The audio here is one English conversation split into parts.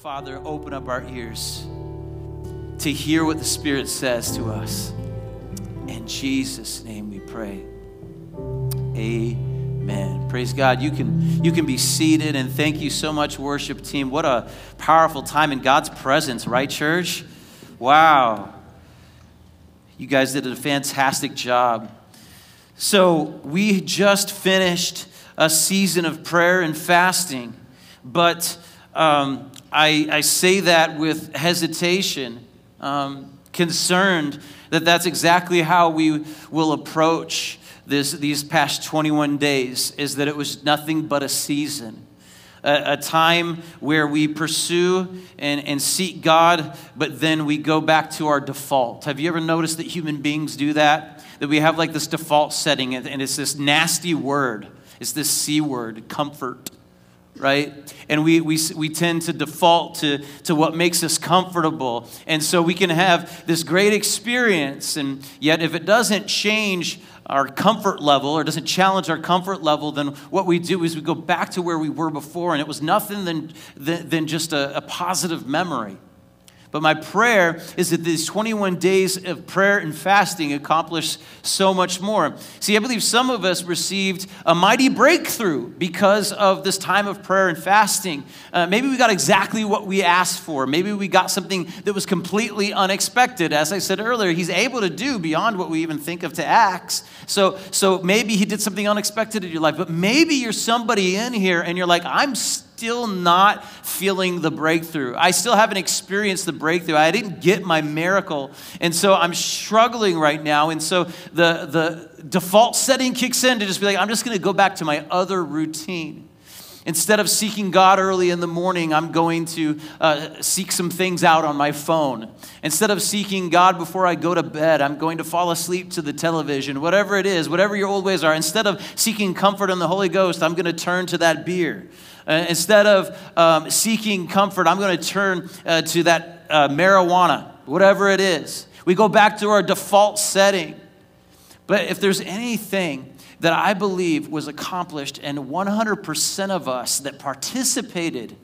Father, open up our ears to hear what the Spirit says to us. In Jesus' name we pray. Amen. Praise God. You can, you can be seated, and thank you so much, worship team. What a powerful time in God's presence, right, church? Wow. You guys did a fantastic job. So, we just finished a season of prayer and fasting, but um, I, I say that with hesitation, um, concerned that that's exactly how we will approach this, these past 21 days, is that it was nothing but a season. A, time where we pursue and, and seek God, but then we go back to our default. Have you ever noticed that human beings do that? That we have like this default setting, and it's this nasty word. It's this C word, comfort right? And we, we, we tend to default to, to what makes us comfortable. And so we can have this great experience, and yet if it doesn't change our comfort level or doesn't challenge our comfort level, then what we do is we go back to where we were before, and it was nothing than, than, than just a, a positive memory. But my prayer is that these 21 days of prayer and fasting accomplish so much more. See, I believe some of us received a mighty breakthrough because of this time of prayer and fasting. Uh, maybe we got exactly what we asked for. Maybe we got something that was completely unexpected. As I said earlier, He's able to do beyond what we even think of to ask. So, so maybe He did something unexpected in your life. But maybe you're somebody in here and you're like, I'm still not feeling the breakthrough. I still haven't experienced the breakthrough. I didn't get my miracle. And so I'm struggling right now. And so the, the default setting kicks in to just be like, I'm just going to go back to my other routine. Instead of seeking God early in the morning, I'm going to uh, seek some things out on my phone. Instead of seeking God before I go to bed, I'm going to fall asleep to the television, whatever it is, whatever your old ways are. Instead of seeking comfort in the Holy Ghost, I'm going to turn to that beer. Uh, instead of um, seeking comfort, I'm going to turn uh, to that uh, marijuana, whatever it is. We go back to our default setting. But if there's anything that I believe was accomplished, and 100% of us that participated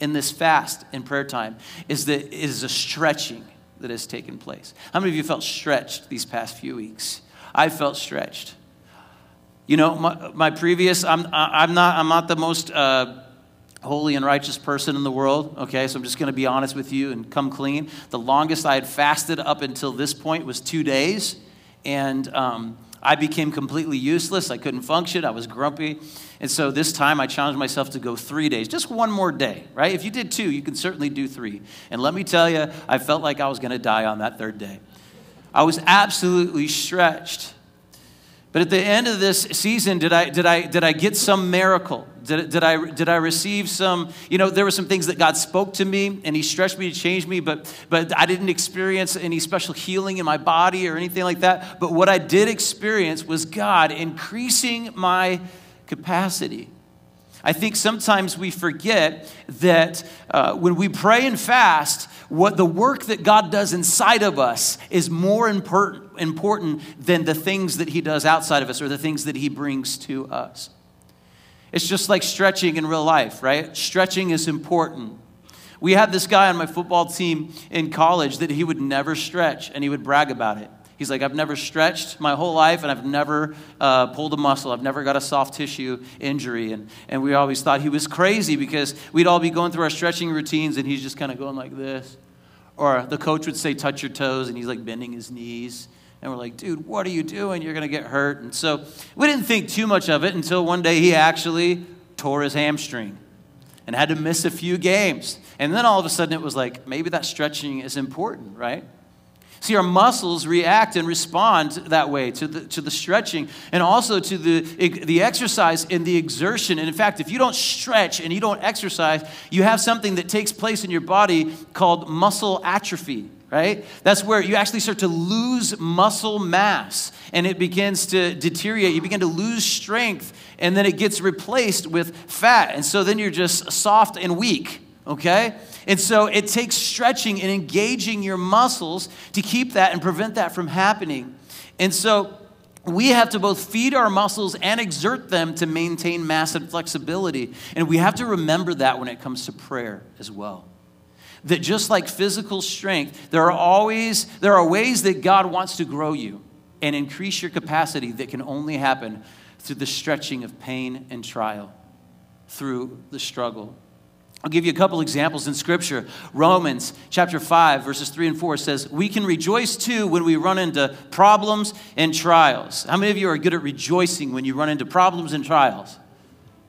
in this fast in prayer time, is that is a stretching that has taken place. How many of you felt stretched these past few weeks? I felt stretched. You know, my, my previous, I'm, I'm, not, I'm not the most uh, holy and righteous person in the world, okay? So I'm just going to be honest with you and come clean. The longest I had fasted up until this point was two days. And um, I became completely useless. I couldn't function. I was grumpy. And so this time I challenged myself to go three days, just one more day, right? If you did two, you can certainly do three. And let me tell you, I felt like I was going to die on that third day. I was absolutely stretched. But at the end of this season, did I, did I, did I get some miracle? Did, did, I, did I receive some, you know, there were some things that God spoke to me and He stretched me to change me, but, but I didn't experience any special healing in my body or anything like that. But what I did experience was God increasing my capacity. I think sometimes we forget that uh, when we pray and fast, what the work that God does inside of us is more important, than the things that He does outside of us or the things that He brings to us. It's just like stretching in real life, right? Stretching is important. We had this guy on my football team in college that he would never stretch and he would brag about it. He's like, I've never stretched my whole life and I've never uh, pulled a muscle. I've never got a soft tissue injury. And, and we always thought he was crazy because we'd all be going through our stretching routines and he's just kind of going like this. Or the coach would say, touch your toes, and he's like bending his knees. And we're like, dude, what are you doing? You're going to get hurt. And so we didn't think too much of it until one day he actually tore his hamstring and had to miss a few games. And then all of a sudden it was like, maybe that stretching is important, right? See, our muscles react and respond that way to the, to the stretching and also to the, the exercise and the exertion. And in fact, if you don't stretch and you don't exercise, you have something that takes place in your body called muscle atrophy right? That's where you actually start to lose muscle mass and it begins to deteriorate. You begin to lose strength and then it gets replaced with fat. And so then you're just soft and weak, okay? And so it takes stretching and engaging your muscles to keep that and prevent that from happening. And so we have to both feed our muscles and exert them to maintain mass and flexibility. And we have to remember that when it comes to prayer as well. That just like physical strength, there are always there are ways that God wants to grow you and increase your capacity that can only happen through the stretching of pain and trial, through the struggle. I'll give you a couple examples in Scripture. Romans chapter 5, verses 3 and 4 says, We can rejoice too when we run into problems and trials. How many of you are good at rejoicing when you run into problems and trials?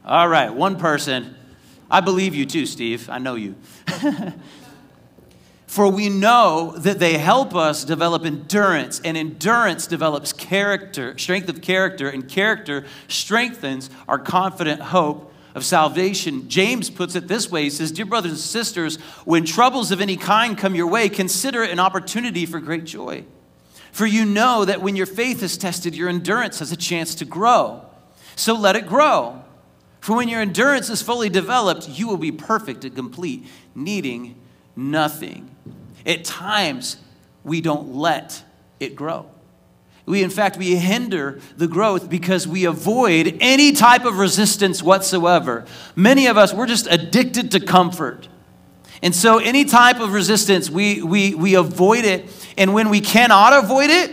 All right, one person. I believe you too, Steve. I know you. For we know that they help us develop endurance, and endurance develops character, strength of character, and character strengthens our confident hope of salvation. James puts it this way He says, Dear brothers and sisters, when troubles of any kind come your way, consider it an opportunity for great joy. For you know that when your faith is tested, your endurance has a chance to grow. So let it grow. For when your endurance is fully developed, you will be perfect and complete, needing nothing. At times, we don't let it grow. We, in fact, we hinder the growth because we avoid any type of resistance whatsoever. Many of us, we're just addicted to comfort. And so, any type of resistance, we, we, we avoid it. And when we cannot avoid it,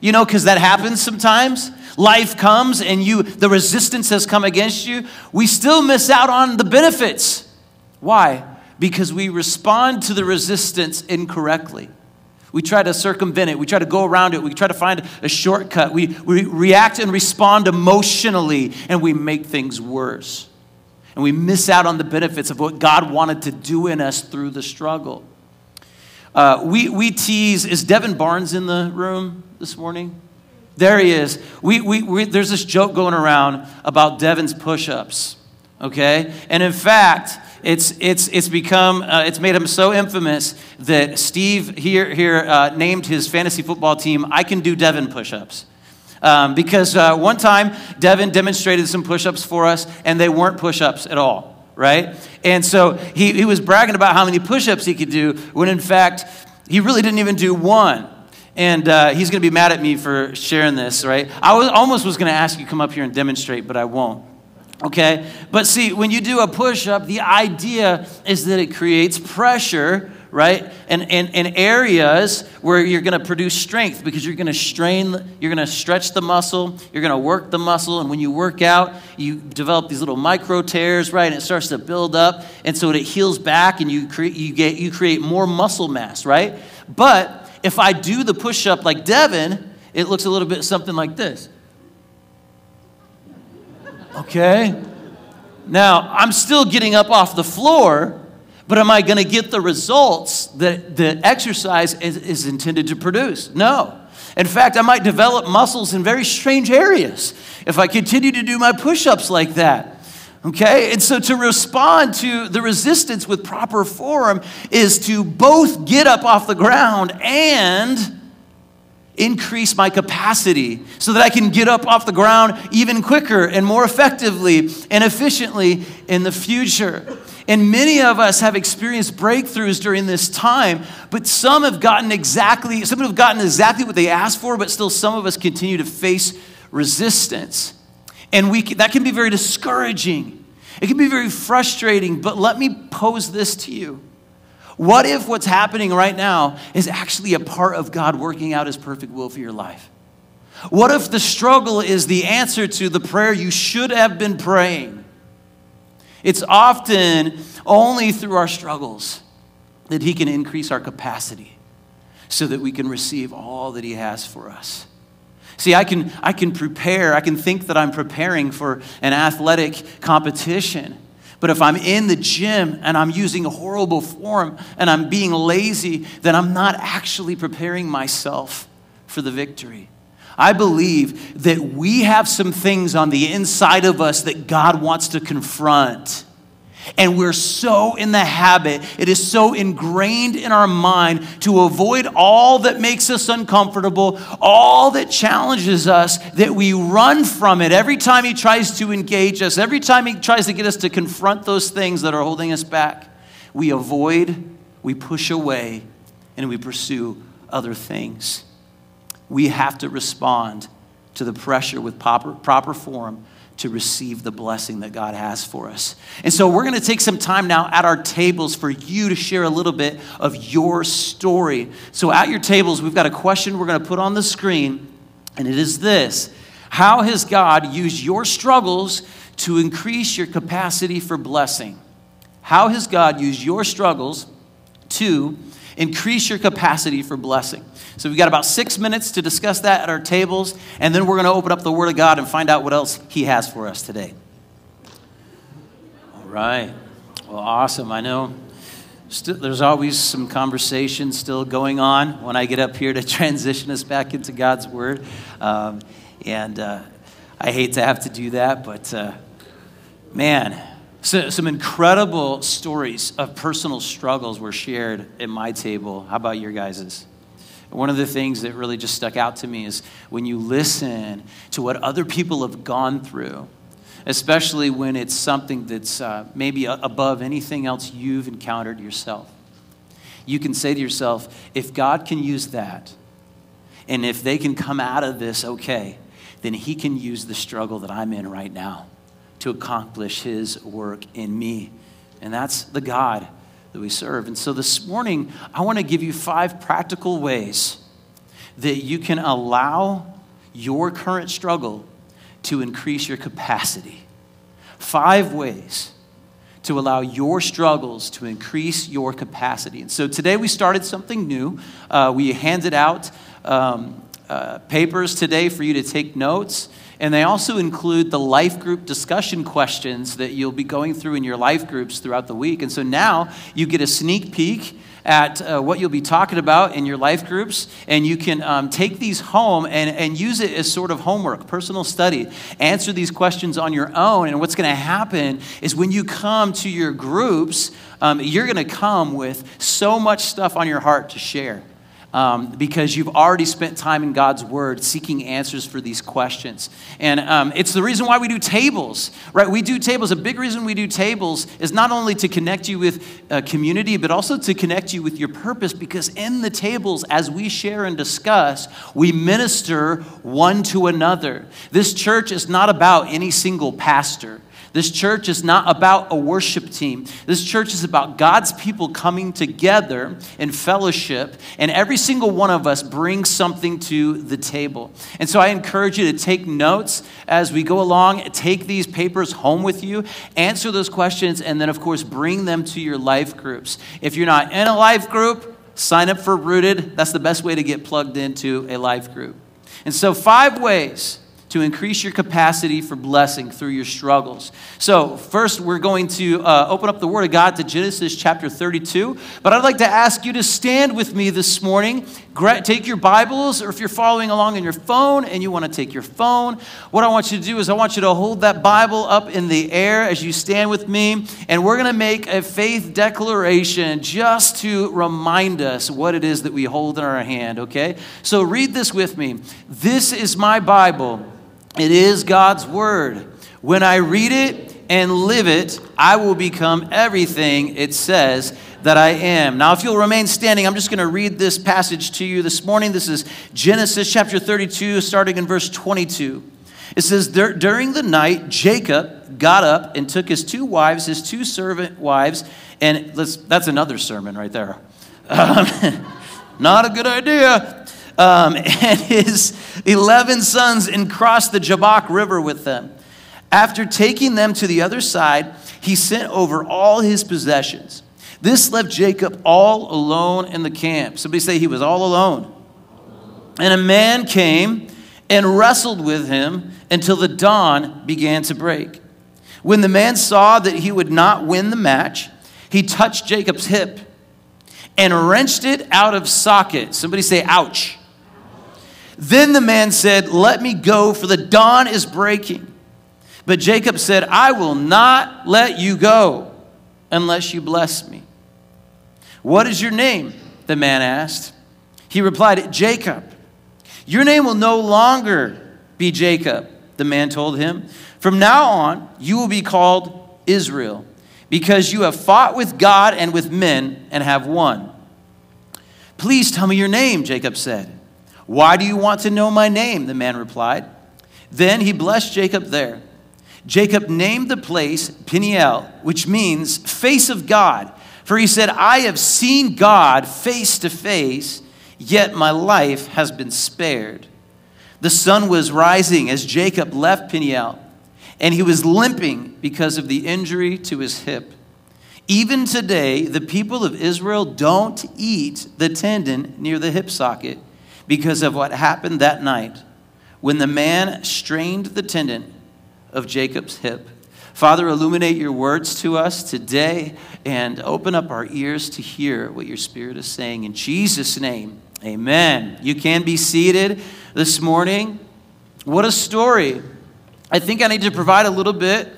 you know, because that happens sometimes, life comes and you, the resistance has come against you, we still miss out on the benefits. Why? Because we respond to the resistance incorrectly. We try to circumvent it. We try to go around it. We try to find a shortcut. We, we react and respond emotionally, and we make things worse. And we miss out on the benefits of what God wanted to do in us through the struggle. Uh, we, we tease, is Devin Barnes in the room this morning? There he is. We, we, we, there's this joke going around about Devin's push ups, okay? And in fact, it's, it's, it's become, uh, it's made him so infamous that Steve here, here uh, named his fantasy football team, I Can Do Devin Push Ups. Um, because uh, one time, Devin demonstrated some push ups for us, and they weren't push ups at all, right? And so he, he was bragging about how many push ups he could do, when in fact, he really didn't even do one. And uh, he's going to be mad at me for sharing this, right? I was, almost was going to ask you to come up here and demonstrate, but I won't. Okay? But see, when you do a push up, the idea is that it creates pressure, right? And in areas where you're going to produce strength because you're going to strain, you're going to stretch the muscle, you're going to work the muscle. And when you work out, you develop these little micro tears, right? And it starts to build up. And so it heals back and you, create, you, get, you create more muscle mass, right? But if I do the push up like Devin, it looks a little bit something like this. Okay? Now, I'm still getting up off the floor, but am I going to get the results that the exercise is, is, intended to produce? No. In fact, I might develop muscles in very strange areas if I continue to do my push ups like that. Okay? And so to respond to the resistance with proper form is to both get up off the ground and increase my capacity so that I can get up off the ground even quicker and more effectively and efficiently in the future. And many of us have experienced breakthroughs during this time, but some have gotten exactly, some have gotten exactly what they asked for, but still some of us continue to face resistance. And we, that can be very discouraging. It can be very frustrating, but let me pose this to you. What if what's happening right now is actually a part of God working out his perfect will for your life? What if the struggle is the answer to the prayer you should have been praying? It's often only through our struggles that he can increase our capacity so that we can receive all that he has for us. See, I can, I can prepare, I can think that I'm preparing for an athletic competition. But if I'm in the gym and I'm using a horrible form and I'm being lazy, then I'm not actually preparing myself for the victory. I believe that we have some things on the inside of us that God wants to confront. And we're so in the habit, it is so ingrained in our mind to avoid all that makes us uncomfortable, all that challenges us, that we run from it every time He tries to engage us, every time He tries to get us to confront those things that are holding us back. We avoid, we push away, and we pursue other things. We have to respond to the pressure with proper, proper form to receive the blessing that God has for us. And so we're going to take some time now at our tables for you to share a little bit of your story. So at your tables, we've got a question we're going to put on the screen, and it is this How has God used your struggles to increase your capacity for blessing? How has God used your struggles to increase your capacity for blessing? So we've got about six minutes to discuss that at our tables, and then we're going to open up the Word of God and find out what else He has for us today. All right. Well, awesome. I know st- there's always some conversation still going on when I get up here to transition us back into God's Word. Um, and uh, I hate to have to do that, but uh, man, so, some incredible stories of personal struggles were shared at my table. How about your guys's? One of the things that really just stuck out to me is when you listen to what other people have gone through, especially when it's something that's uh, maybe above anything else you've encountered yourself. You can say to yourself, if God can use that, and if they can come out of this okay, then He can use the struggle that I'm in right now to accomplish His work in me. And that's the God that we serve. And so this morning, I want to give you five practical ways that you can allow your current struggle to increase your capacity. Five ways to allow your struggles to increase your capacity. And so today we started something new. Uh, we handed out um, uh, papers today for you to take notes. And they also include the life group discussion questions that you'll be going through in your life groups throughout the week. And so now you get a sneak peek at uh, what you'll be talking about in your life groups, and you can um, take these home and, and use it as sort of homework, personal study. Answer these questions on your own, and what's going to happen is when you come to your groups, um, you're going to come with so much stuff on your heart to share um, because you've already spent time in God's Word seeking answers for these questions. And um, it's the reason why we do tables, right? We do tables. A big reason we do tables is not only to connect you with a community, but also to connect you with your purpose, because in the tables, as we share and discuss, we minister one to another. This church is not about any single pastor. This church is not about a worship team. This church is about God's people coming together in fellowship, and every single one of us brings something to the table. And so I encourage you to take notes as we go along, take these papers home with you, answer those questions, and then, of course, bring them to your life groups. If you're not in a life group, sign up for Rooted. That's the best way to get plugged into a life group. And so, five ways to increase your capacity for blessing through your struggles. So, first, we're going to uh, open up the Word of God to Genesis chapter 32. But I'd like to ask you to stand with me this morning. Take your Bibles, or if you're following along on your phone and you want to take your phone, what I want you to do is I want you to hold that Bible up in the air as you stand with me, and we're going to make a faith declaration just to remind us what it is that we hold in our hand, okay? So, read this with me. This is my Bible. It is God's word. When I read it and live it, I will become everything it says that I am. Now, if you'll remain standing, I'm just going to read this passage to you this morning. This is Genesis chapter 32, starting in verse 22. It says, During the night, Jacob got up and took his two wives, his two servant wives, and that's another sermon right there. Um, not a good idea um, and his 11 sons and crossed the Jabbok River with them. After taking them to the other side, he sent over all his possessions. This left Jacob all alone in the camp. Somebody say he was all alone. And a man came and wrestled with him until the dawn began to break. When the man saw that he would not win the match, he touched Jacob's hip and wrenched it out of socket. Somebody say, ouch. Then the man said, Let me go, for the dawn is breaking. But Jacob said, I will not let you go unless you bless me. What is your name? The man asked. He replied, Jacob. Your name will no longer be Jacob, the man told him. From now on, you will be called Israel, because you have fought with God and with men and have won. Please tell me your name, Jacob said. Why do you want to know my name? The man replied. Then he blessed Jacob there. Jacob named the place Peniel, which means face of God. For he said, I have seen God face to face, yet my life has been spared. The sun was rising as Jacob left Peniel, and he was limping because of the injury to his hip. Even today, the people of Israel don't eat the tendon near the hip socket because of what happened that night when the man strained the tendon of Jacob's hip. Father, illuminate your words to us today and open up our ears to hear what your Spirit is saying. In Jesus' name, amen. You can be seated this morning. What a story. I think I need to provide a little bit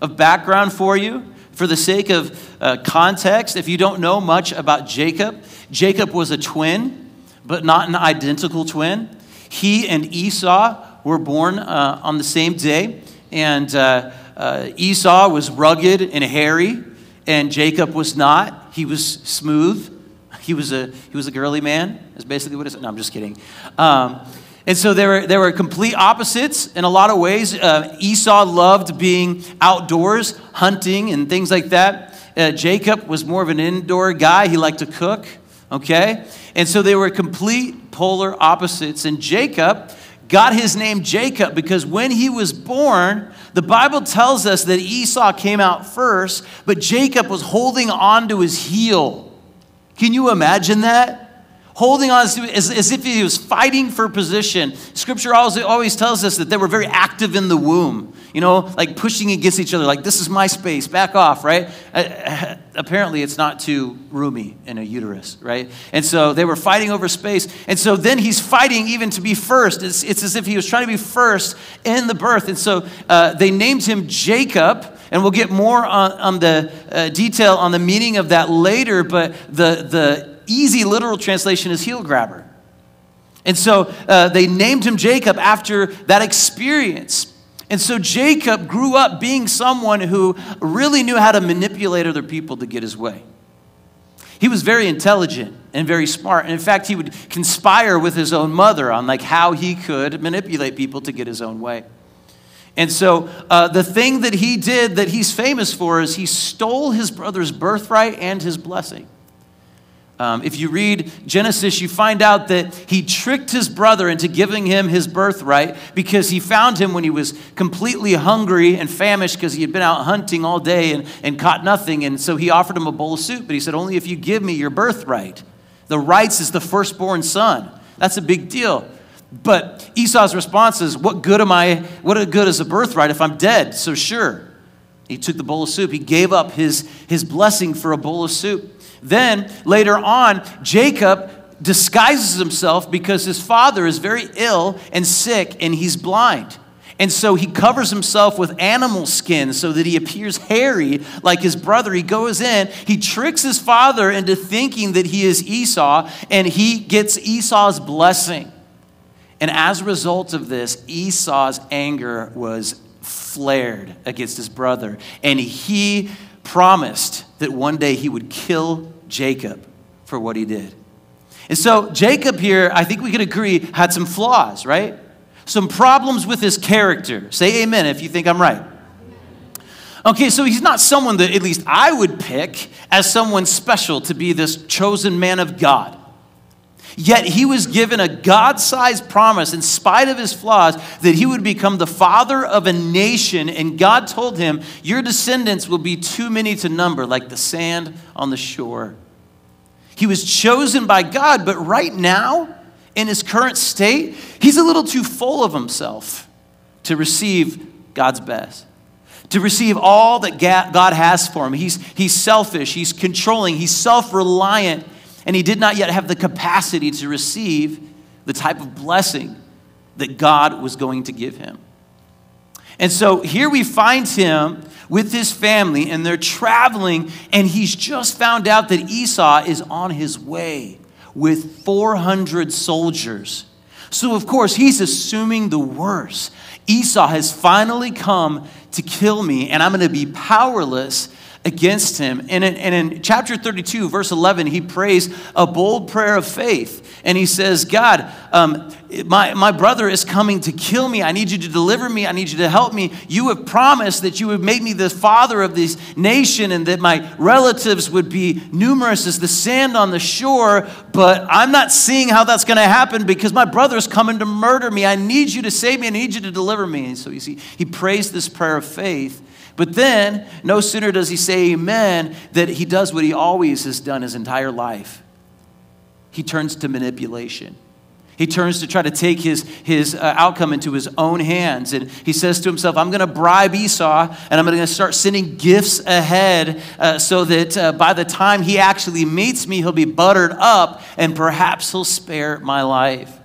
of background for you for the sake of uh, context. If you don't know much about Jacob, Jacob was a twin, but not an identical twin. He and Esau were born uh, on the same day, and uh, uh, Esau was rugged and hairy, and Jacob was not. He was smooth. He was a he was a girly man. Is basically what it is. No, I'm just kidding. Um, and so there were, there were complete opposites in a lot of ways. Uh, Esau loved being outdoors, hunting, and things like that. Uh, Jacob was more of an indoor guy. He liked to cook, okay? And so they were complete polar opposites. And Jacob got his name Jacob because when he was born, the Bible tells us that Esau came out first, but Jacob was holding on to his heel. Can you imagine that? Holding on as, as if he was fighting for position. Scripture always, always tells us that they were very active in the womb, you know, like pushing against each other, like, this is my space, back off, right? Uh, apparently, it's not too roomy in a uterus, right? And so they were fighting over space. And so then he's fighting even to be first. It's, it's as if he was trying to be first in the birth. And so uh, they named him Jacob. And we'll get more on, on the uh, detail on the meaning of that later, but the, the easy literal translation is heel grabber. And so uh, they named him Jacob after that experience. And so Jacob grew up being someone who really knew how to manipulate other people to get his way. He was very intelligent and very smart. And in fact, he would conspire with his own mother on like how he could manipulate people to get his own way. And so uh, the thing that he did that he's famous for is he stole his brother's birthright and his blessing. Um, if you read Genesis, you find out that he tricked his brother into giving him his birthright because he found him when he was completely hungry and famished because he had been out hunting all day and, and caught nothing. And so he offered him a bowl of soup, but he said, Only if you give me your birthright. The rights is the firstborn son. That's a big deal. But Esau's response is, What good am I? What good is a birthright if I'm dead? So sure. He took the bowl of soup. He gave up his, his blessing for a bowl of soup. Then later on, Jacob disguises himself because his father is very ill and sick and he's blind. And so he covers himself with animal skin so that he appears hairy like his brother. He goes in, he tricks his father into thinking that he is Esau, and he gets Esau's blessing. And as a result of this, Esau's anger was flared against his brother. And he promised that one day he would kill Jacob for what he did. And so, Jacob here, I think we could agree, had some flaws, right? Some problems with his character. Say amen if you think I'm right. Okay, so he's not someone that at least I would pick as someone special to be this chosen man of God. Yet he was given a God sized promise, in spite of his flaws, that he would become the father of a nation. And God told him, Your descendants will be too many to number, like the sand on the shore. He was chosen by God, but right now, in his current state, he's a little too full of himself to receive God's best to receive all that God has for him. He's, he's selfish, he's controlling, he's self reliant, and he did not yet have the capacity to receive the type of blessing that God was going to give him. And so here we find him with his family, and they're traveling, and he's just found out that Esau is on his way with 400 soldiers. So, of course, he's assuming the worst. Esau has finally come to kill me, and I'm going to be powerless against him. And in, and in chapter 32, verse 11, he prays a bold prayer of faith. And he says, God, um, my, my brother is coming to kill me. I need you to deliver me. I need you to help me. You have promised that you would make me the father of this nation and that my relatives would be numerous as the sand on the shore. But I'm not seeing how that's going to happen because my brother's coming to murder me. I need you to save me. I need you to deliver me. And so you see, he prays this prayer of faith. But then, no sooner does he say amen, that he does what he always has done his entire life. He turns to manipulation. He turns to try to take his, his uh, outcome into his own hands. And he says to himself, I'm going to bribe Esau and I'm going to start sending gifts ahead uh, so that uh, by the time he actually meets me, he'll be buttered up and perhaps he'll spare my life.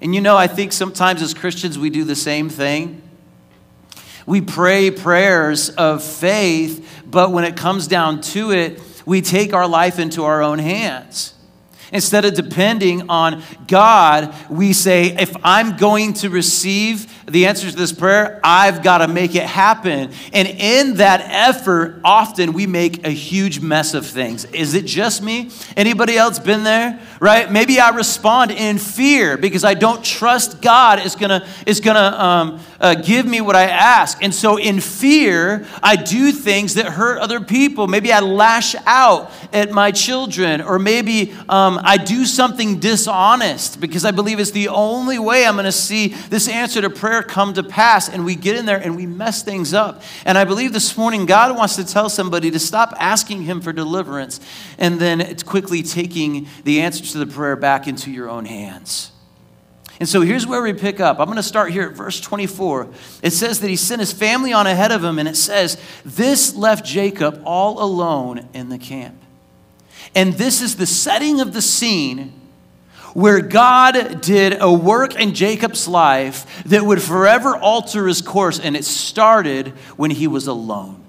And you know, I think sometimes as Christians we do the same thing. We pray prayers of faith, but when it comes down to it, we take our life into our own hands. Instead of depending on God, we say, if I'm going to receive the answer to this prayer, I've got to make it happen. And in that effort, often we make a huge mess of things. Is it just me? Anybody else been there? Right? Maybe I respond in fear because I don't trust God is gonna is gonna um, uh, give me what I ask, and so in fear I do things that hurt other people. Maybe I lash out at my children, or maybe um, I do something dishonest because I believe it's the only way I'm going to see this answer to prayer come to pass. And we get in there and we mess things up. And I believe this morning God wants to tell somebody to stop asking Him for deliverance and then it's quickly taking the answers to the prayer back into your own hands. And so here's where we pick up. I'm going to start here at verse 24. It says that he sent his family on ahead of him, and it says, This left Jacob all alone in the camp. And this is the setting of the scene where God did a work in Jacob's life that would forever alter his course, and it started when he was alone.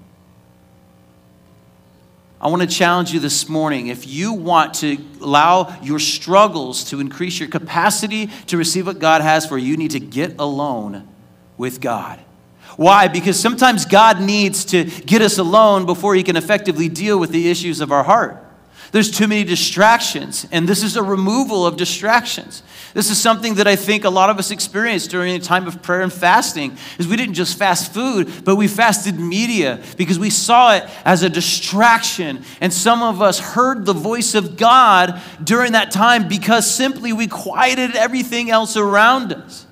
I want to challenge you this morning. If you want to allow your struggles to increase your capacity to receive what God has for you, you need to get alone with God. Why? Because sometimes God needs to get us alone before he can effectively deal with the issues of our heart. There's too many distractions, and this is a removal of distractions. This is something that I think a lot of us experienced during a time of prayer and fasting. Is we didn't just fast food, but we fasted media because we saw it as a distraction. And some of us heard the voice of God during that time because simply we quieted everything else around us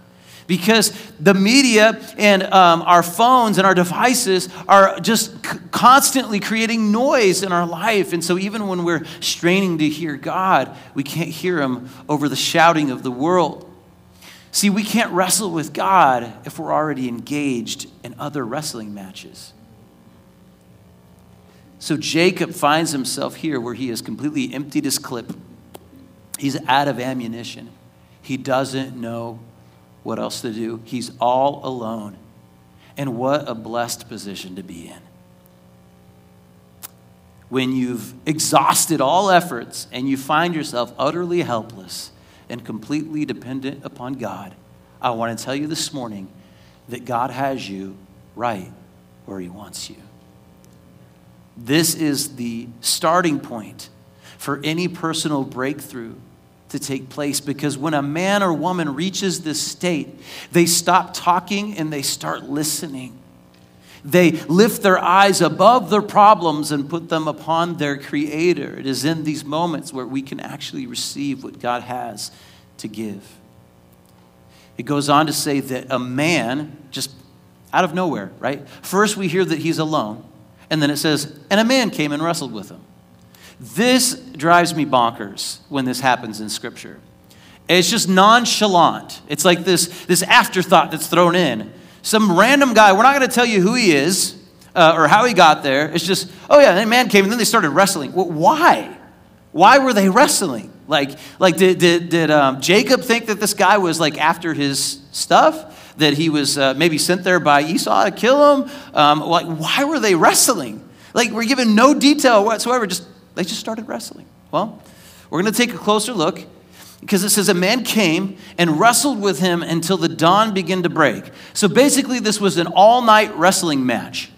because the media and um, our phones and our devices are just c- constantly creating noise in our life. And so, even when we're straining to hear God, we can't hear Him over the shouting of the world. See, we can't wrestle with God if we're already engaged in other wrestling matches. So, Jacob finds himself here where he has completely emptied his clip. He's out of ammunition. He doesn't know what else to do. He's all alone. And what a blessed position to be in. When you've exhausted all efforts and you find yourself utterly helpless and completely dependent upon God, I want to tell you this morning that God has you right where He wants you. This is the starting point for any personal breakthrough to take place because when a man or woman reaches this state, they stop talking and they start listening. They lift their eyes above their problems and put them upon their Creator. It is in these moments where we can actually receive what God has to give. It goes on to say that a man, just out of nowhere, right? First, we hear that he's alone, and then it says, and a man came and wrestled with him. This drives me bonkers when this happens in Scripture. It's just nonchalant. It's like this, this afterthought that's thrown in. Some random guy, we're not going to tell you who he is uh, or how he got there. It's just, oh yeah, that man came and then they started wrestling. Well, why? Why were they wrestling? Like, like did, did, did um, Jacob think that this guy was like after his stuff? That he was uh, maybe sent there by Esau to kill him? Um, like, why were they wrestling? Like, we're given no detail whatsoever. Just they just started wrestling. Well, we're going to take a closer look because it says a man came and wrestled with him until the dawn began to break. So basically, this was an all night wrestling match.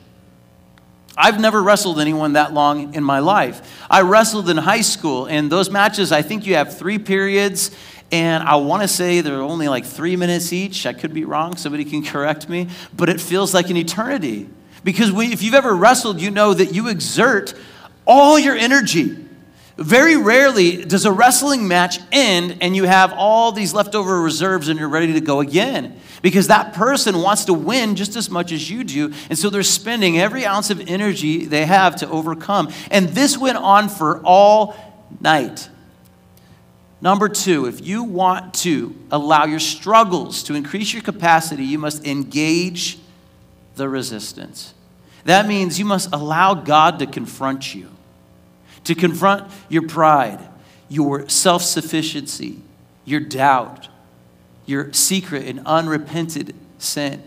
I've never wrestled anyone that long in my life. I wrestled in high school, and those matches, I think you have three periods, and I want to say they're only like three minutes each. I could be wrong, somebody can correct me, but it feels like an eternity. Because we, if you've ever wrestled, you know that you exert all your energy. Very rarely does a wrestling match end and you have all these leftover reserves and you're ready to go again because that person wants to win just as much as you do. And so they're spending every ounce of energy they have to overcome. And this went on for all night. Number two, if you want to allow your struggles to increase your capacity, you must engage the resistance. That means you must allow God to confront you to confront your pride, your self sufficiency, your doubt, your secret and unrepented sin.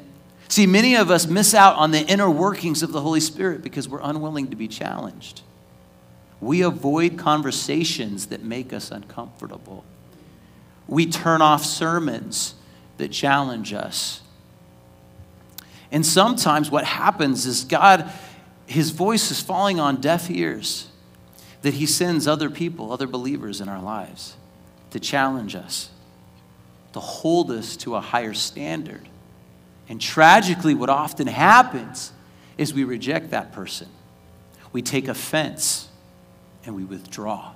See, many of us miss out on the inner workings of the Holy Spirit because we're unwilling to be challenged. We avoid conversations that make us uncomfortable. We turn off sermons that challenge us. And sometimes what happens is God, His voice is falling on deaf ears that He sends other people, other believers in our lives to challenge us, to hold us to a higher standard. And tragically, what often happens is we reject that person. We take offense and we withdraw.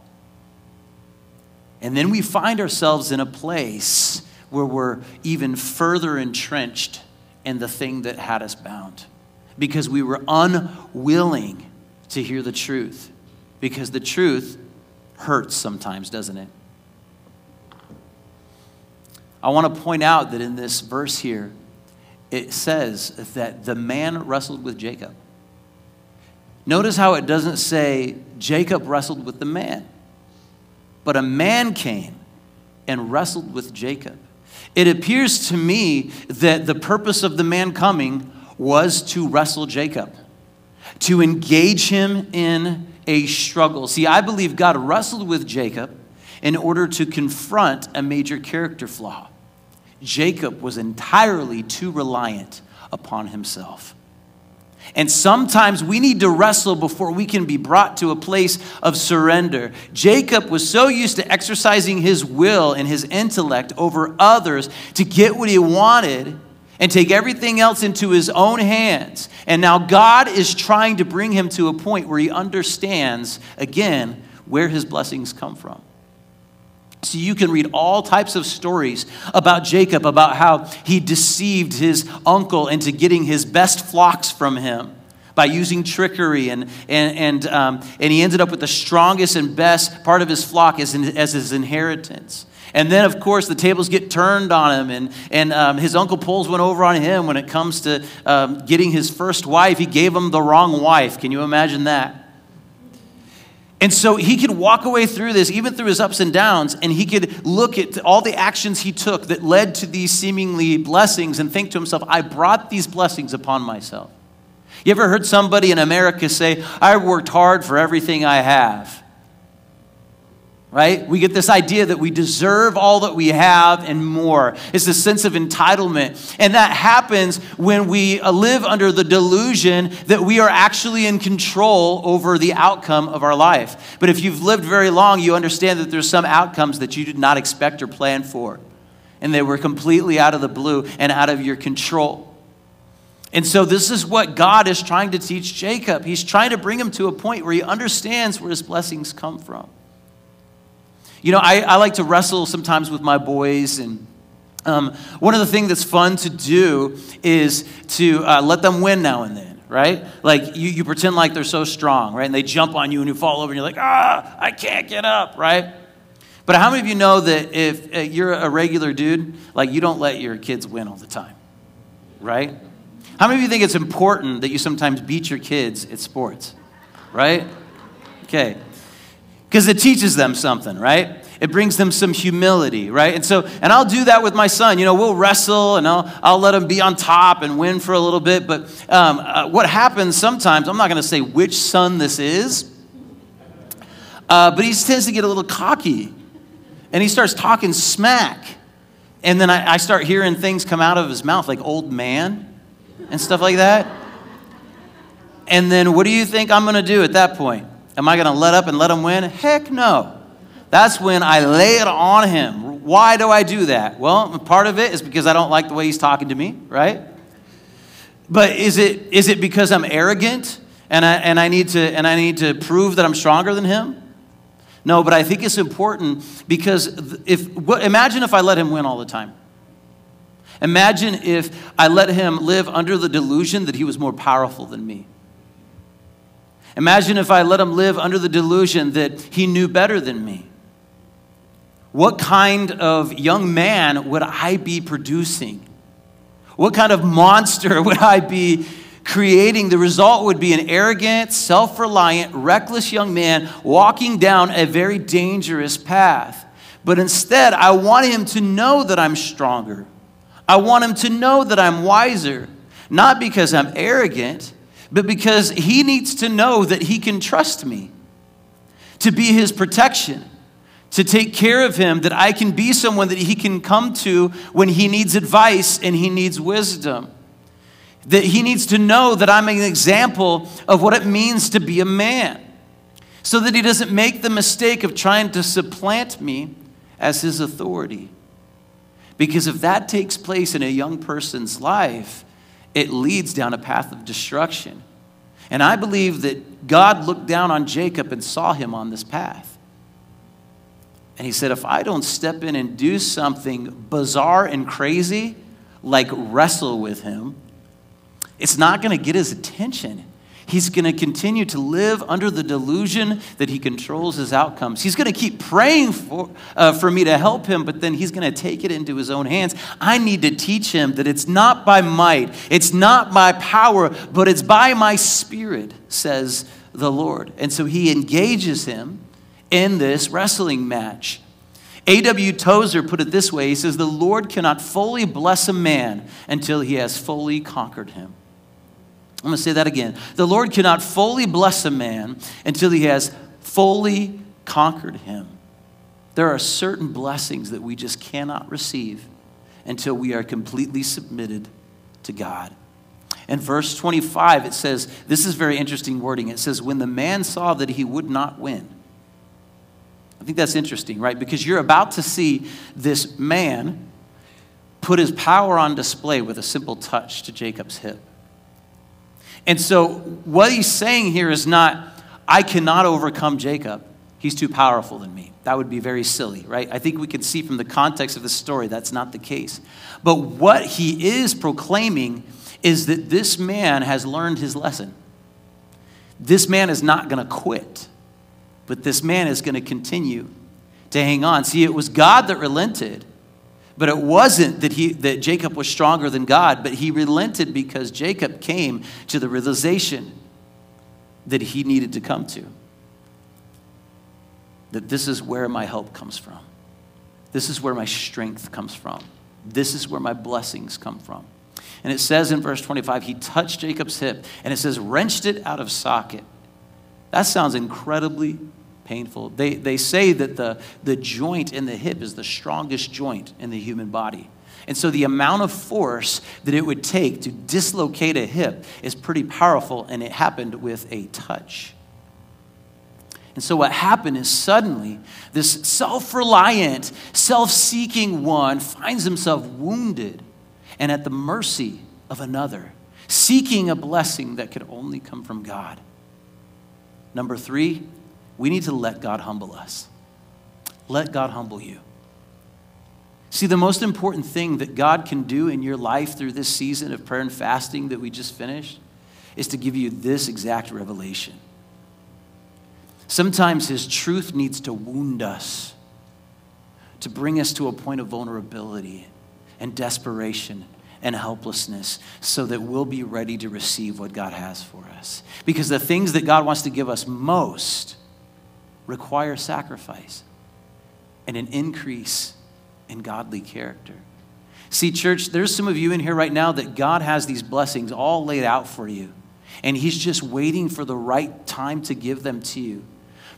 And then we find ourselves in a place where we're even further entrenched in the thing that had us bound because we were unwilling to hear the truth because the truth hurts sometimes, doesn't it? I want to point out that in this verse here, it says that the man wrestled with Jacob. Notice how it doesn't say Jacob wrestled with the man, but a man came and wrestled with Jacob. It appears to me that the purpose of the man coming was to wrestle Jacob, to engage him in a struggle. See, I believe God wrestled with Jacob in order to confront a major character flaw. Jacob was entirely too reliant upon himself. And sometimes we need to wrestle before we can be brought to a place of surrender. Jacob was so used to exercising his will and his intellect over others to get what he wanted and take everything else into his own hands. And now God is trying to bring him to a point where he understands, again, where his blessings come from. So you can read all types of stories about Jacob, about how he deceived his uncle into getting his best flocks from him by using trickery, and, and, and, um, and he ended up with the strongest and best part of his flock as, as his inheritance. And then, of course, the tables get turned on him, and, and um, his uncle pulls one over on him when it comes to um, getting his first wife. He gave him the wrong wife. Can you imagine that? And so he could walk away through this, even through his ups and downs, and he could look at all the actions he took that led to these seemingly blessings and think to himself, I brought these blessings upon myself. You ever heard somebody in America say, I worked hard for everything I have? Right? We get this idea that we deserve all that we have and more. It's a sense of entitlement. And that happens when we uh, live under the delusion that we are actually in control over the outcome of our life. But if you've lived very long, you understand that there's some outcomes that you did not expect or plan for. And they were completely out of the blue and out of your control. And so, this is what God is trying to teach Jacob. He's trying to bring him to a point where he understands where his blessings come from. You know, I, I like to wrestle sometimes with my boys, and um, one of the things that's fun to do is to uh, let them win now and then, right? Like you, you pretend like they're so strong, right? And they jump on you and you fall over and you're like, ah, I can't get up, right? But how many of you know that if uh, you're a regular dude, like you don't let your kids win all the time, right? How many of you think it's important that you sometimes beat your kids at sports, right? Okay because it teaches them something, right? It brings them some humility, right? And so, and I'll do that with my son. You know, we'll wrestle and I'll, I'll let him be on top and win for a little bit. But um, uh, what happens sometimes, I'm not going to say which son this is, uh, but he tends to get a little cocky and he starts talking smack. And then I, I start hearing things come out of his mouth like old man and stuff like that. And then what do you think I'm going to do at that point? Am I going to let up and let him win? Heck no. That's when I lay it on him. Why do I do that? Well, part of it is because I don't like the way he's talking to me, right? But is it, is it because I'm arrogant and I, and, I need to, and I need to prove that I'm stronger than him? No, but I think it's important because if, imagine if I let him win all the time. Imagine if I let him live under the delusion that he was more powerful than me. Imagine if I let him live under the delusion that he knew better than me. What kind of young man would I be producing? What kind of monster would I be creating? The result would be an arrogant, self reliant, reckless young man walking down a very dangerous path. But instead, I want him to know that I'm stronger. I want him to know that I'm wiser, not because I'm arrogant, but because he needs to know that he can trust me to be his protection, to take care of him, that I can be someone that he can come to when he needs advice and he needs wisdom. That he needs to know that I'm an example of what it means to be a man, so that he doesn't make the mistake of trying to supplant me as his authority. Because if that takes place in a young person's life, it leads down a path of destruction. And I believe that God looked down on Jacob and saw him on this path. And he said, If I don't step in and do something bizarre and crazy, like wrestle with him, it's not going to get his attention. He's going to continue to live under the delusion that he controls his outcomes. He's going to keep praying for, uh, for me to help him, but then he's going to take it into his own hands. I need to teach him that it's not by might, it's not by power, but it's by my spirit, says the Lord. And so he engages him in this wrestling match. A.W. Tozer put it this way He says, The Lord cannot fully bless a man until he has fully conquered him. I'm going to say that again. The Lord cannot fully bless a man until he has fully conquered him. There are certain blessings that we just cannot receive until we are completely submitted to God. In verse 25, it says, this is very interesting wording. It says, When the man saw that he would not win. I think that's interesting, right? Because you're about to see this man put his power on display with a simple touch to Jacob's hip. And so, what he's saying here is not, I cannot overcome Jacob. He's too powerful than me. That would be very silly, right? I think we can see from the context of the story that's not the case. But what he is proclaiming is that this man has learned his lesson. This man is not going to quit, but this man is going to continue to hang on. See, it was God that relented. But it wasn't that, he, that Jacob was stronger than God, but he relented because Jacob came to the realization that he needed to come to. That this is where my help comes from. This is where my strength comes from. This is where my blessings come from. And it says in verse 25, he touched Jacob's hip, and it says, wrenched it out of socket. That sounds incredibly painful. They, they say that the, the joint in the hip is the strongest joint in the human body. And so the amount of force that it would take to dislocate a hip is pretty powerful, and it happened with a touch. And so what happened is suddenly this self reliant, self seeking one finds himself wounded and at the mercy of another, seeking a blessing that could only come from God. Number three, we need to let God humble us. Let God humble you. See, the most important thing that God can do in your life through this season of prayer and fasting that we just finished is to give you this exact revelation. Sometimes His truth needs to wound us, to bring us to a point of vulnerability and desperation and helplessness so that we'll be ready to receive what God has for us. Because the things that God wants to give us most require sacrifice and an increase in godly character. See, church, there's some of you in here right now that God has these blessings all laid out for you, and He's just waiting for the right time to give them to you.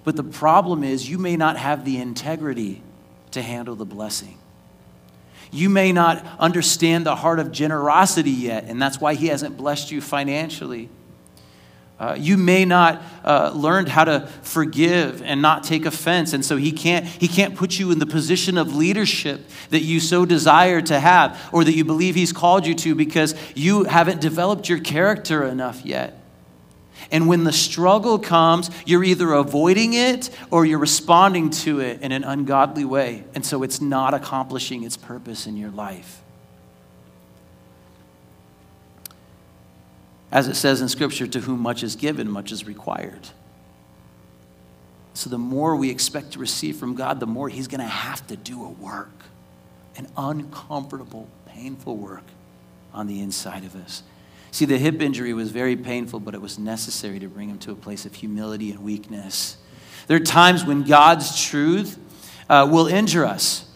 But the problem is, you may not have the integrity to handle the blessing. You may not understand the heart of generosity yet, and that's why He hasn't blessed you financially. Uh, you may not uh, learned how to forgive and not take offense, and so he can't he can't put you in the position of leadership that you so desire to have, or that you believe he's called you to, because you haven't developed your character enough yet. And when the struggle comes, you're either avoiding it or you're responding to it in an ungodly way, and so it's not accomplishing its purpose in your life. As it says in Scripture, to whom much is given, much is required. So the more we expect to receive from God, the more He's going to have to do a work, an uncomfortable, painful work on the inside of us. See, the hip injury was very painful, but it was necessary to bring him to a place of humility and weakness. There are times when God's truth uh, will injure us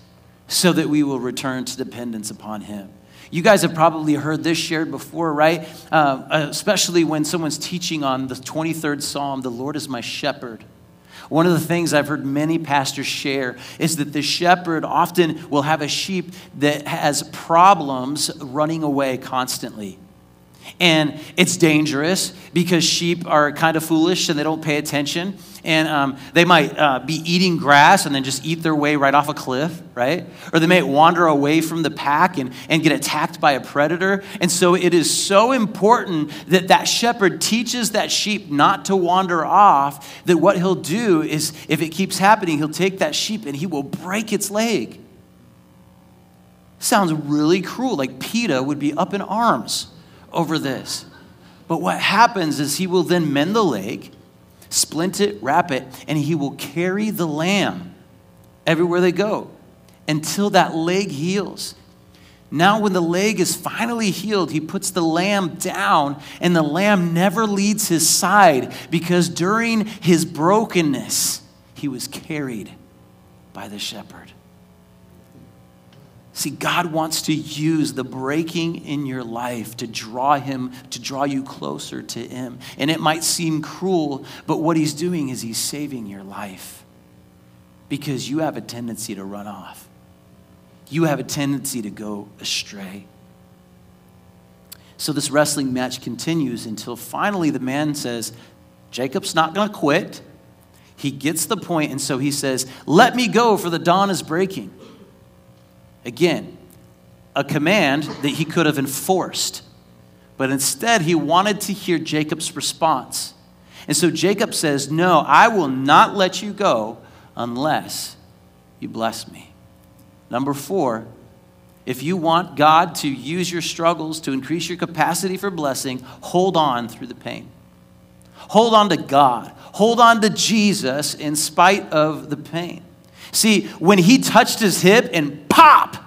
so that we will return to dependence upon Him. You guys have probably heard this shared before, right? Uh, especially when someone's teaching on the 23rd Psalm, the Lord is my shepherd. One of the things I've heard many pastors share is that the shepherd often will have a sheep that has problems running away constantly. And it's dangerous because sheep are kind of foolish and they don't pay attention and um, they might uh, be eating grass and then just eat their way right off a cliff, right? Or they may wander away from the pack and, and get attacked by a predator. And so it is so important that that shepherd teaches that sheep not to wander off, that what he'll do is, if it keeps happening, he'll take that sheep and he will break its leg. Sounds really cruel, like PETA would be up in arms over this. But what happens is he will then mend the leg splint it, wrap it, and he will carry the lamb everywhere they go until that leg heals. Now, when the leg is finally healed, he puts the lamb down, and the lamb never leads his side because during his brokenness, he was carried by the shepherd. See, God wants to use the breaking in your life to draw him, to draw you closer to him. And it might seem cruel, but what he's doing is he's saving your life because you have a tendency to run off. You have a tendency to go astray. So this wrestling match continues until finally the man says, Jacob's not going to quit. He gets the point, and so he says, Let me go, for the dawn is breaking. Again, a command that he could have enforced, but instead he wanted to hear Jacob's response. And so Jacob says, No, I will not let you go unless you bless me. Number four, if you want God to use your struggles to increase your capacity for blessing, hold on through the pain. Hold on to God. Hold on to Jesus in spite of the pain. See, when he touched his hip and pop,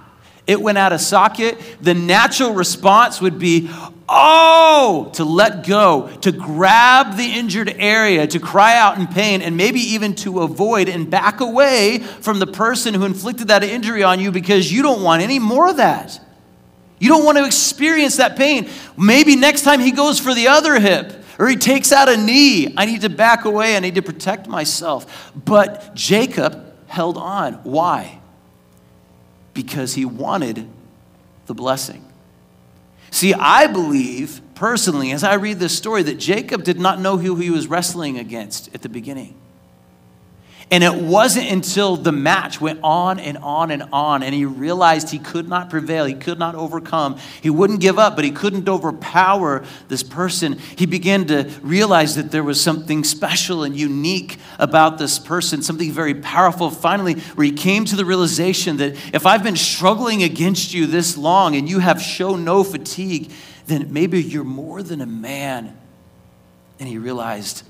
it went out of socket, the natural response would be, oh, to let go, to grab the injured area, to cry out in pain, and maybe even to avoid and back away from the person who inflicted that injury on you because you don't want any more of that. You don't want to experience that pain. Maybe next time he goes for the other hip or he takes out a knee, I need to back away, I need to protect myself. But Jacob held on. Why? Because he wanted the blessing. See, I believe personally, as I read this story, that Jacob did not know who he was wrestling against at the beginning. And it wasn't until the match went on and on and on, and he realized he could not prevail, he could not overcome. He wouldn't give up, but he couldn't overpower this person. He began to realize that there was something special and unique about this person, something very powerful. Finally, where he came to the realization that if I've been struggling against you this long and you have shown no fatigue, then maybe you're more than a man. And he realized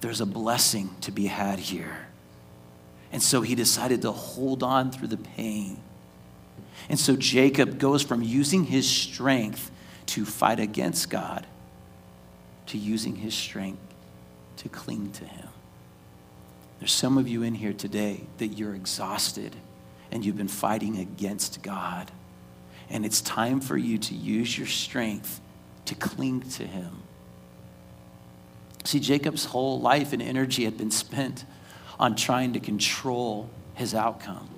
there's a blessing to be had here. And so he decided to hold on through the pain. And so Jacob goes from using his strength to fight against God to using his strength to cling to him. There's some of you in here today that you're exhausted and you've been fighting against God. And it's time for you to use your strength to cling to him. See, Jacob's whole life and energy had been spent on trying to control his outcome.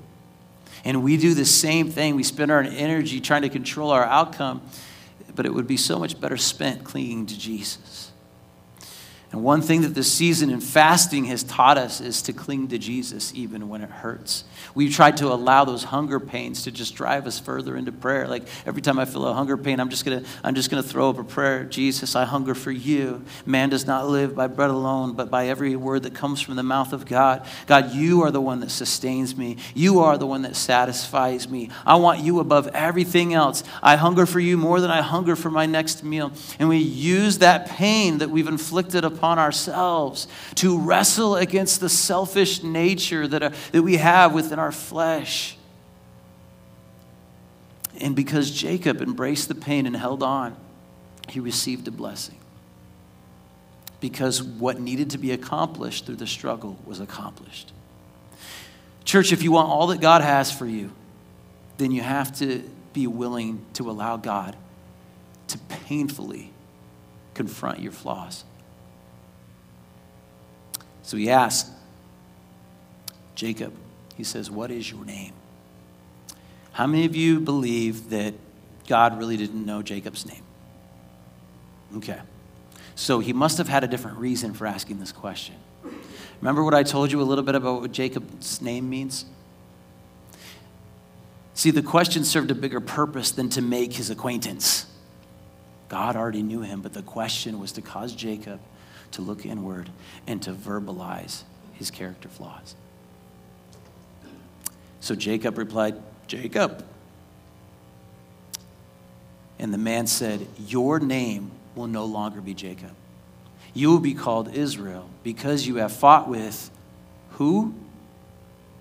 And we do the same thing. We spend our energy trying to control our outcome, but it would be so much better spent clinging to Jesus. And one thing that this season in fasting has taught us is to cling to Jesus even when it hurts. We've tried to allow those hunger pains to just drive us further into prayer. Like every time I feel a hunger pain, I'm just gonna I'm just gonna throw up a prayer. Jesus, I hunger for you. Man does not live by bread alone, but by every word that comes from the mouth of God. God, you are the one that sustains me. You are the one that satisfies me. I want you above everything else. I hunger for you more than I hunger for my next meal. And we use that pain that we've inflicted upon upon ourselves to wrestle against the selfish nature that, uh, that we have within our flesh. And because Jacob embraced the pain and held on, he received a blessing. Because what needed to be accomplished through the struggle was accomplished. Church, if you want all that God has for you, then you have to be willing to allow God to painfully confront your flaws. So he asks Jacob, he says, What is your name? How many of you believe that God really didn't know Jacob's name? Okay. So he must have had a different reason for asking this question. Remember what I told you a little bit about what Jacob's name means? See, the question served a bigger purpose than to make his acquaintance. God already knew him, but the question was to cause Jacob to look inward and to verbalize his character flaws. So Jacob replied, Jacob. And the man said, Your name will no longer be Jacob. You will be called Israel because you have fought with who?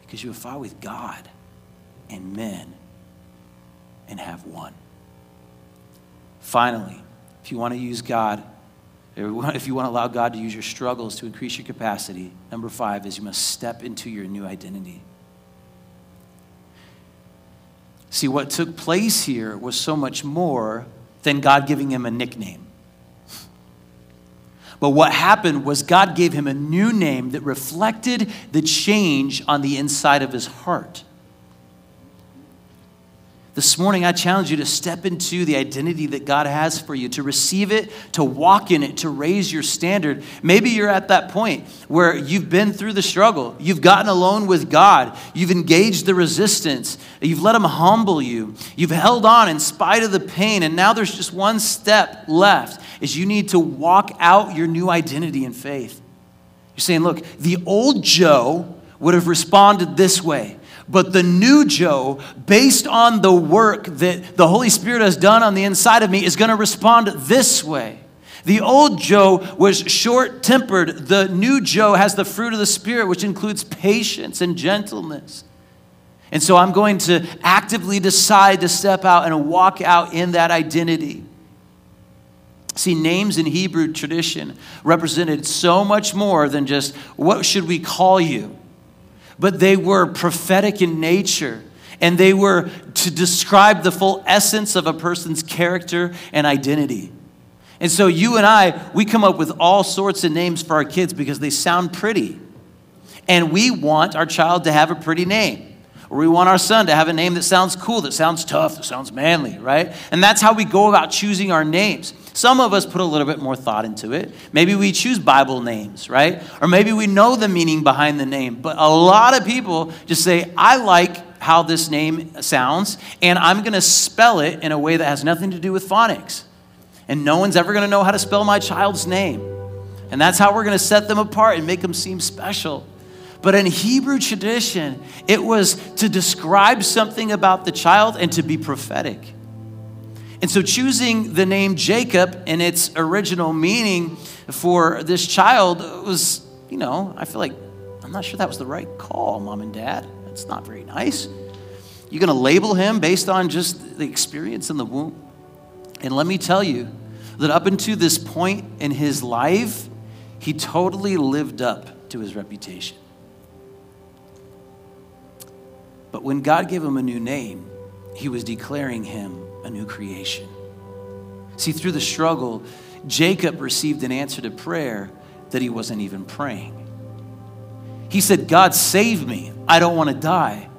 Because you have fought with God and men and have won. Finally, if you want to use God if you want to allow God to use your struggles to increase your capacity, number five is you must step into your new identity. See, what took place here was so much more than God giving him a nickname. But what happened was God gave him a new name that reflected the change on the inside of his heart. This morning, I challenge you to step into the identity that God has for you, to receive it, to walk in it, to raise your standard. Maybe you're at that point where you've been through the struggle, you've gotten alone with God, you've engaged the resistance, you've let Him humble you, you've held on in spite of the pain, and now there's just one step left is you need to walk out your new identity in faith. You're saying, look, the old Joe would have responded this way. But the new Joe, based on the work that the Holy Spirit has done on the inside of me, is going to respond this way. The old Joe was short tempered. The new Joe has the fruit of the Spirit, which includes patience and gentleness. And so I'm going to actively decide to step out and walk out in that identity. See, names in Hebrew tradition represented so much more than just what should we call you? But they were prophetic in nature. And they were to describe the full essence of a person's character and identity. And so you and I, we come up with all sorts of names for our kids because they sound pretty. And we want our child to have a pretty name. Or we want our son to have a name that sounds cool, that sounds tough, that sounds manly, right? And that's how we go about choosing our names. Some of us put a little bit more thought into it. Maybe we choose Bible names, right? Or maybe we know the meaning behind the name. But a lot of people just say, I like how this name sounds, and I'm going to spell it in a way that has nothing to do with phonics. And no one's ever going to know how to spell my child's name. And that's how we're going to set them apart and make them seem special. But in Hebrew tradition, it was to describe something about the child and to be prophetic. And so, choosing the name Jacob in its original meaning for this child was, you know, I feel like I'm not sure that was the right call, mom and dad. That's not very nice. You're going to label him based on just the experience in the womb. And let me tell you that up until this point in his life, he totally lived up to his reputation. But when God gave him a new name, he was declaring him new creation. See, through the struggle, Jacob received an answer to prayer that he wasn't even praying. He said, God, save me. I don't want to die.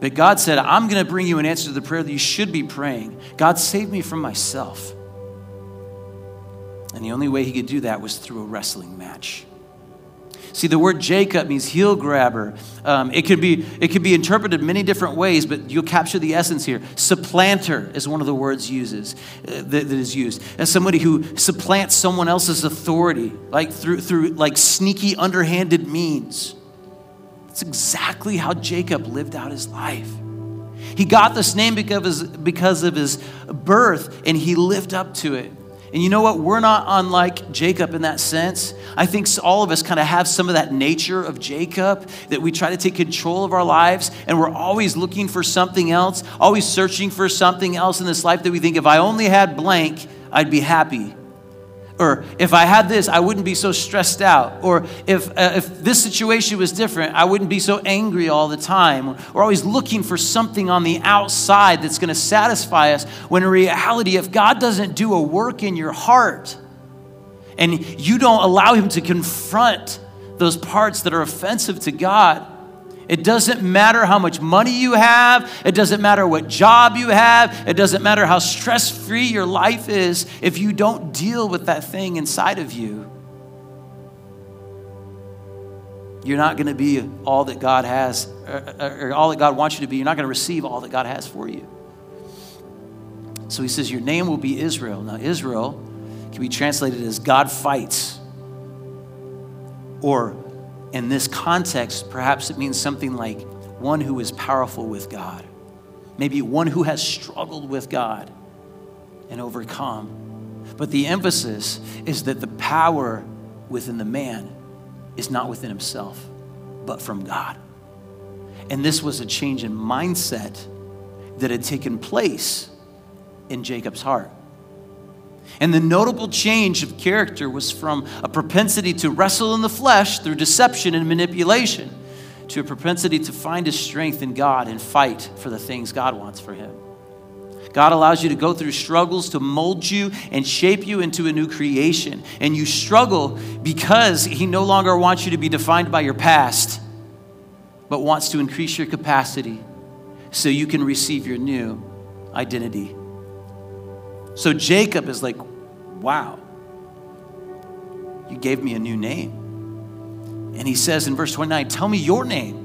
But God said, I'm going to bring you an answer to the prayer that you should be praying. God, save me from myself. And the only way he could do that was through a wrestling match. See, the word Jacob means heel grabber. Um, it, could be, it could be interpreted many different ways, but you'll capture the essence here. Supplanter is one of the words uses, uh, that, that is used. As somebody who supplants someone else's authority, like through, through like sneaky, underhanded means. That's exactly how Jacob lived out his life. He got this name because of his, because of his birth, and he lived up to it. And you know what? We're not unlike Jacob in that sense. I think all of us kind of have some of that nature of Jacob that we try to take control of our lives and we're always looking for something else, always searching for something else in this life that we think if I only had blank, I'd be happy. Or if I had this, I wouldn't be so stressed out. Or if, uh, if this situation was different, I wouldn't be so angry all the time. We're always looking for something on the outside that's going to satisfy us. When in reality, if God doesn't do a work in your heart and you don't allow Him to confront those parts that are offensive to God, it doesn't matter how much money you have. It doesn't matter what job you have. It doesn't matter how stress free your life is if you don't deal with that thing inside of you. You're not going to be all that God has, or, or all that God wants you to be. You're not going to receive all that God has for you. So he says, Your name will be Israel. Now, Israel can be translated as God fights or in this context, perhaps it means something like one who is powerful with God, maybe one who has struggled with God and overcome. But the emphasis is that the power within the man is not within himself, but from God. And this was a change in mindset that had taken place in Jacob's heart. And the notable change of character was from a propensity to wrestle in the flesh through deception and manipulation to a propensity to find his strength in God and fight for the things God wants for him. God allows you to go through struggles to mold you and shape you into a new creation. And you struggle because He no longer wants you to be defined by your past, but wants to increase your capacity so you can receive your new identity. So Jacob is like, wow, you gave me a new name. And he says in verse 29, tell me your name.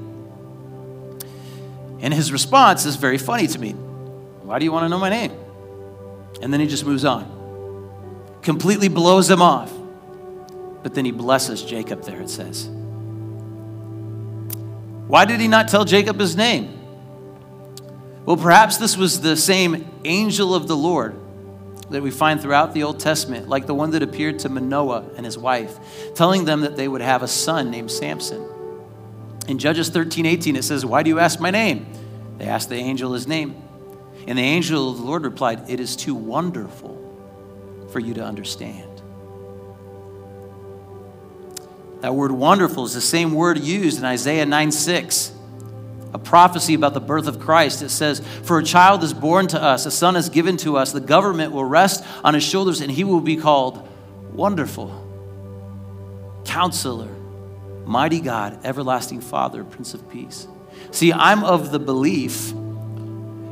And his response is very funny to me. Why do you want to know my name? And then he just moves on. Completely blows him off. But then he blesses Jacob there, it says. Why did he not tell Jacob his name? Well, perhaps this was the same angel of the Lord that we find throughout the Old Testament, like the one that appeared to Manoah and his wife, telling them that they would have a son named Samson. In Judges 13 18, it says, Why do you ask my name? They asked the angel his name. And the angel of the Lord replied, It is too wonderful for you to understand. That word wonderful is the same word used in Isaiah 9 6 a prophecy about the birth of Christ. It says, For a child is born to us, a son is given to us, the government will rest on his shoulders, and he will be called Wonderful, Counselor, Mighty God, Everlasting Father, Prince of Peace. See, I'm of the belief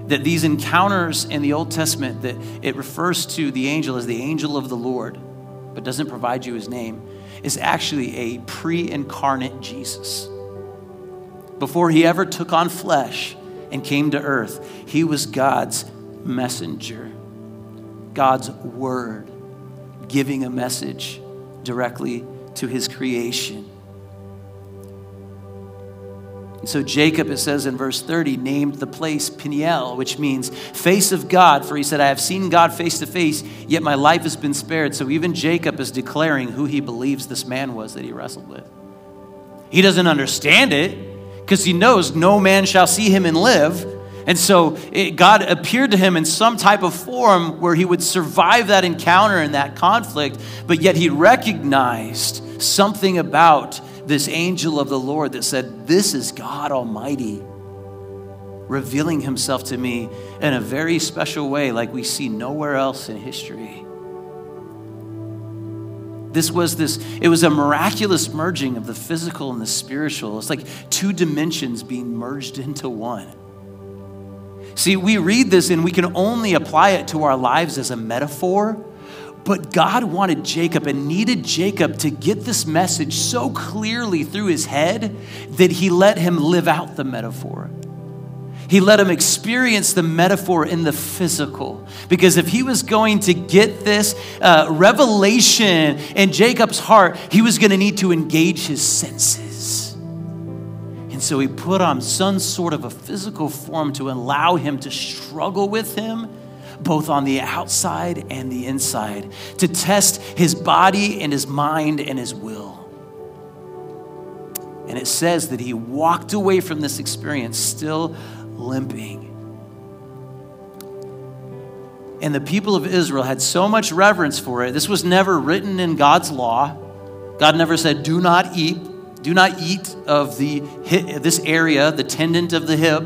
that these encounters in the Old Testament, that it refers to the angel as the angel of the Lord, but doesn't provide you his name, is actually a pre incarnate Jesus before he ever took on flesh and came to earth, he was God's messenger, God's word, giving a message directly to his creation. And so Jacob, it says in verse 30, named the place Peniel, which means face of God, for he said, I have seen God face to face, yet my life has been spared. So even Jacob is declaring who he believes this man was that he wrestled with. He doesn't understand it, because he knows no man shall see him and live. And so it, God appeared to him in some type of form where he would survive that encounter and that conflict, but yet he recognized something about this angel of the Lord that said, This is God Almighty revealing himself to me in a very special way, like we see nowhere else in history. This was this, it was a miraculous merging of the physical and the spiritual. It's like two dimensions being merged into one. See, we read this and we can only apply it to our lives as a metaphor, But God wanted Jacob and needed Jacob to get this message so clearly through his head that he let him live out the metaphor. He let him experience the metaphor in the physical. Because if he was going to get this uh, revelation in Jacob's heart, he was going to need to engage his senses. And so he put on some sort of a physical form to allow him to struggle with him both on the outside and the inside, to test his body and his mind and his will. And it says that he walked away from this experience still limping. And the people of Israel had so much reverence for it. This was never written in God's law. God never said, Do not eat, do not eat of the this area, the tendon of the hip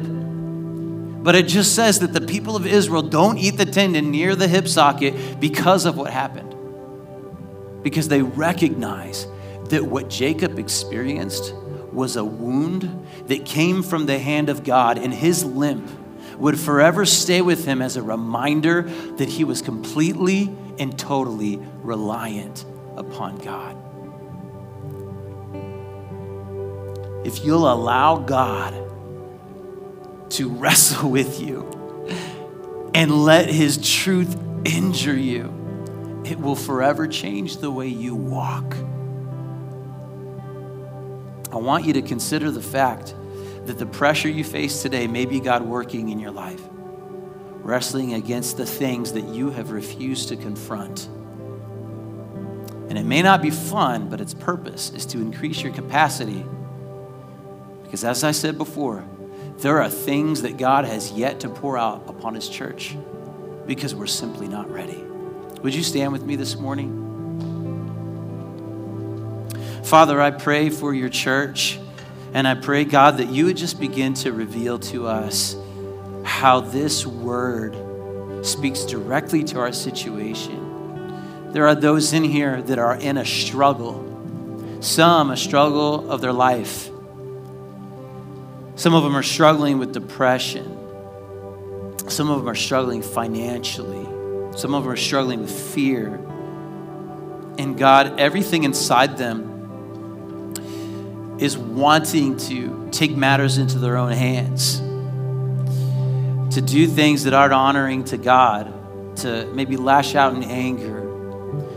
but it just says that the people of Israel don't eat the tendon near the hip socket because of what happened. Because they recognize that what Jacob experienced was a wound that came from the hand of God, and his limp would forever stay with him as a reminder that he was completely and totally reliant upon God. If you'll allow God to wrestle with you and let His truth injure you, it will forever change the way you walk. I want you to consider the fact that the pressure you face today may be God working in your life, wrestling against the things that you have refused to confront. And it may not be fun, but its purpose is to increase your capacity. Because as I said before, there are things that God has yet to pour out upon His church because we're simply not ready. Would you stand with me this morning? Father, I pray for your church, and I pray, God, that you would just begin to reveal to us how this word speaks directly to our situation. There are those in here that are in a struggle, some a struggle of their life some of them are struggling with depression. Some of them are struggling financially. Some of them are struggling with fear. And God, everything inside them is wanting to take matters into their own hands, to do things that aren't honoring to God, to maybe lash out in anger,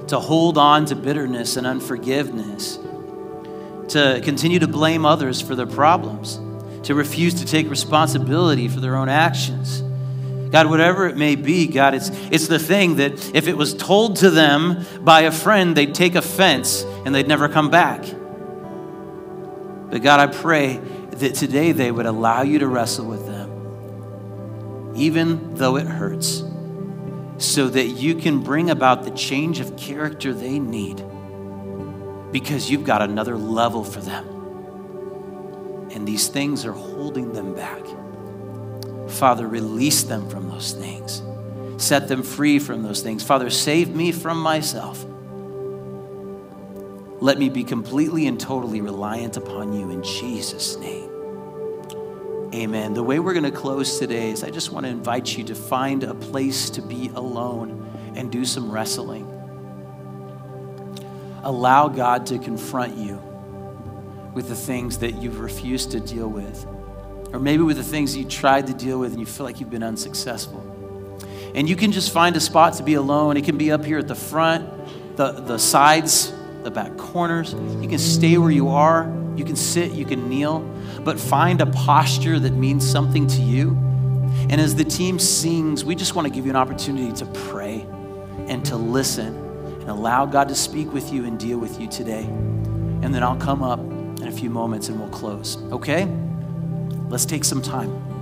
to hold on to bitterness and unforgiveness, to continue to blame others for their problems to refuse to take responsibility for their own actions. God, whatever it may be, God, it's, it's the thing that if it was told to them by a friend, they'd take offense and they'd never come back. But God, I pray that today they would allow you to wrestle with them, even though it hurts, so that you can bring about the change of character they need because you've got another level for them and these things are holding them back. Father, release them from those things. Set them free from those things. Father, save me from myself. Let me be completely and totally reliant upon you in Jesus' name. Amen. The way we're going to close today is I just want to invite you to find a place to be alone and do some wrestling. Allow God to confront you with the things that you've refused to deal with, or maybe with the things you tried to deal with and you feel like you've been unsuccessful. And you can just find a spot to be alone. It can be up here at the front, the, the sides, the back corners. You can stay where you are. You can sit, you can kneel, but find a posture that means something to you. And as the team sings, we just want to give you an opportunity to pray and to listen and allow God to speak with you and deal with you today. And then I'll come up in a few moments and we'll close. Okay? Let's take some time.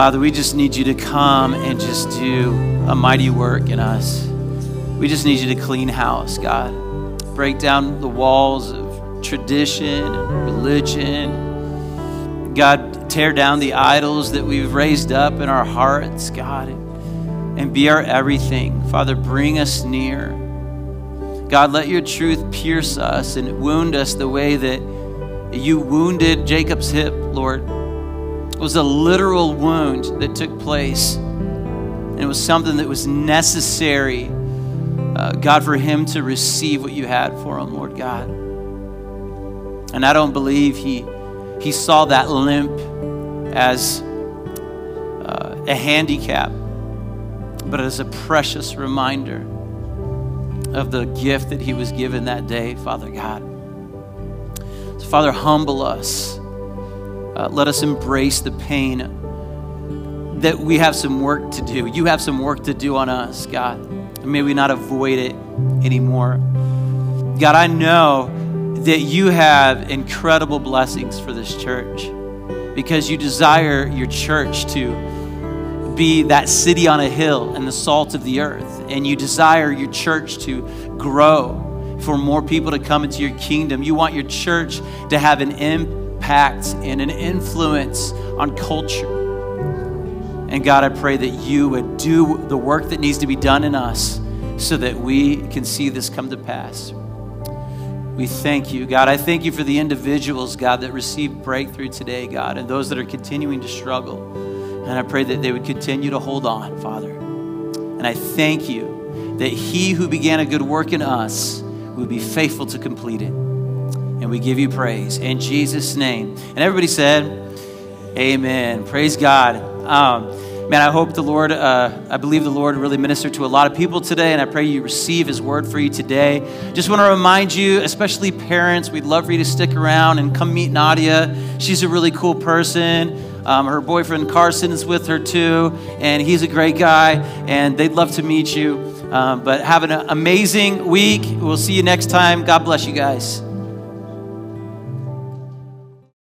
Father, we just need you to come and just do a mighty work in us. We just need you to clean house, God. Break down the walls of tradition and religion. God, tear down the idols that we've raised up in our hearts, God, and be our everything. Father, bring us near. God, let your truth pierce us and wound us the way that you wounded Jacob's hip, Lord. It was a literal wound that took place. And it was something that was necessary, uh, God, for him to receive what you had for him, Lord God. And I don't believe he, he saw that limp as uh, a handicap, but as a precious reminder of the gift that he was given that day, Father God. So, Father, humble us. Uh, let us embrace the pain that we have some work to do. You have some work to do on us, God. And may we not avoid it anymore. God, I know that you have incredible blessings for this church because you desire your church to be that city on a hill and the salt of the earth. And you desire your church to grow for more people to come into your kingdom. You want your church to have an impact and an influence on culture. And God, I pray that you would do the work that needs to be done in us so that we can see this come to pass. We thank you, God. I thank you for the individuals, God, that received breakthrough today, God, and those that are continuing to struggle. And I pray that they would continue to hold on, Father. And I thank you that he who began a good work in us would be faithful to complete it. And we give you praise in Jesus' name. And everybody said, Amen. Praise God. Um, man, I hope the Lord, uh, I believe the Lord really ministered to a lot of people today, and I pray you receive His word for you today. Just want to remind you, especially parents, we'd love for you to stick around and come meet Nadia. She's a really cool person. Um, her boyfriend Carson is with her too, and he's a great guy, and they'd love to meet you. Um, but have an amazing week. We'll see you next time. God bless you guys.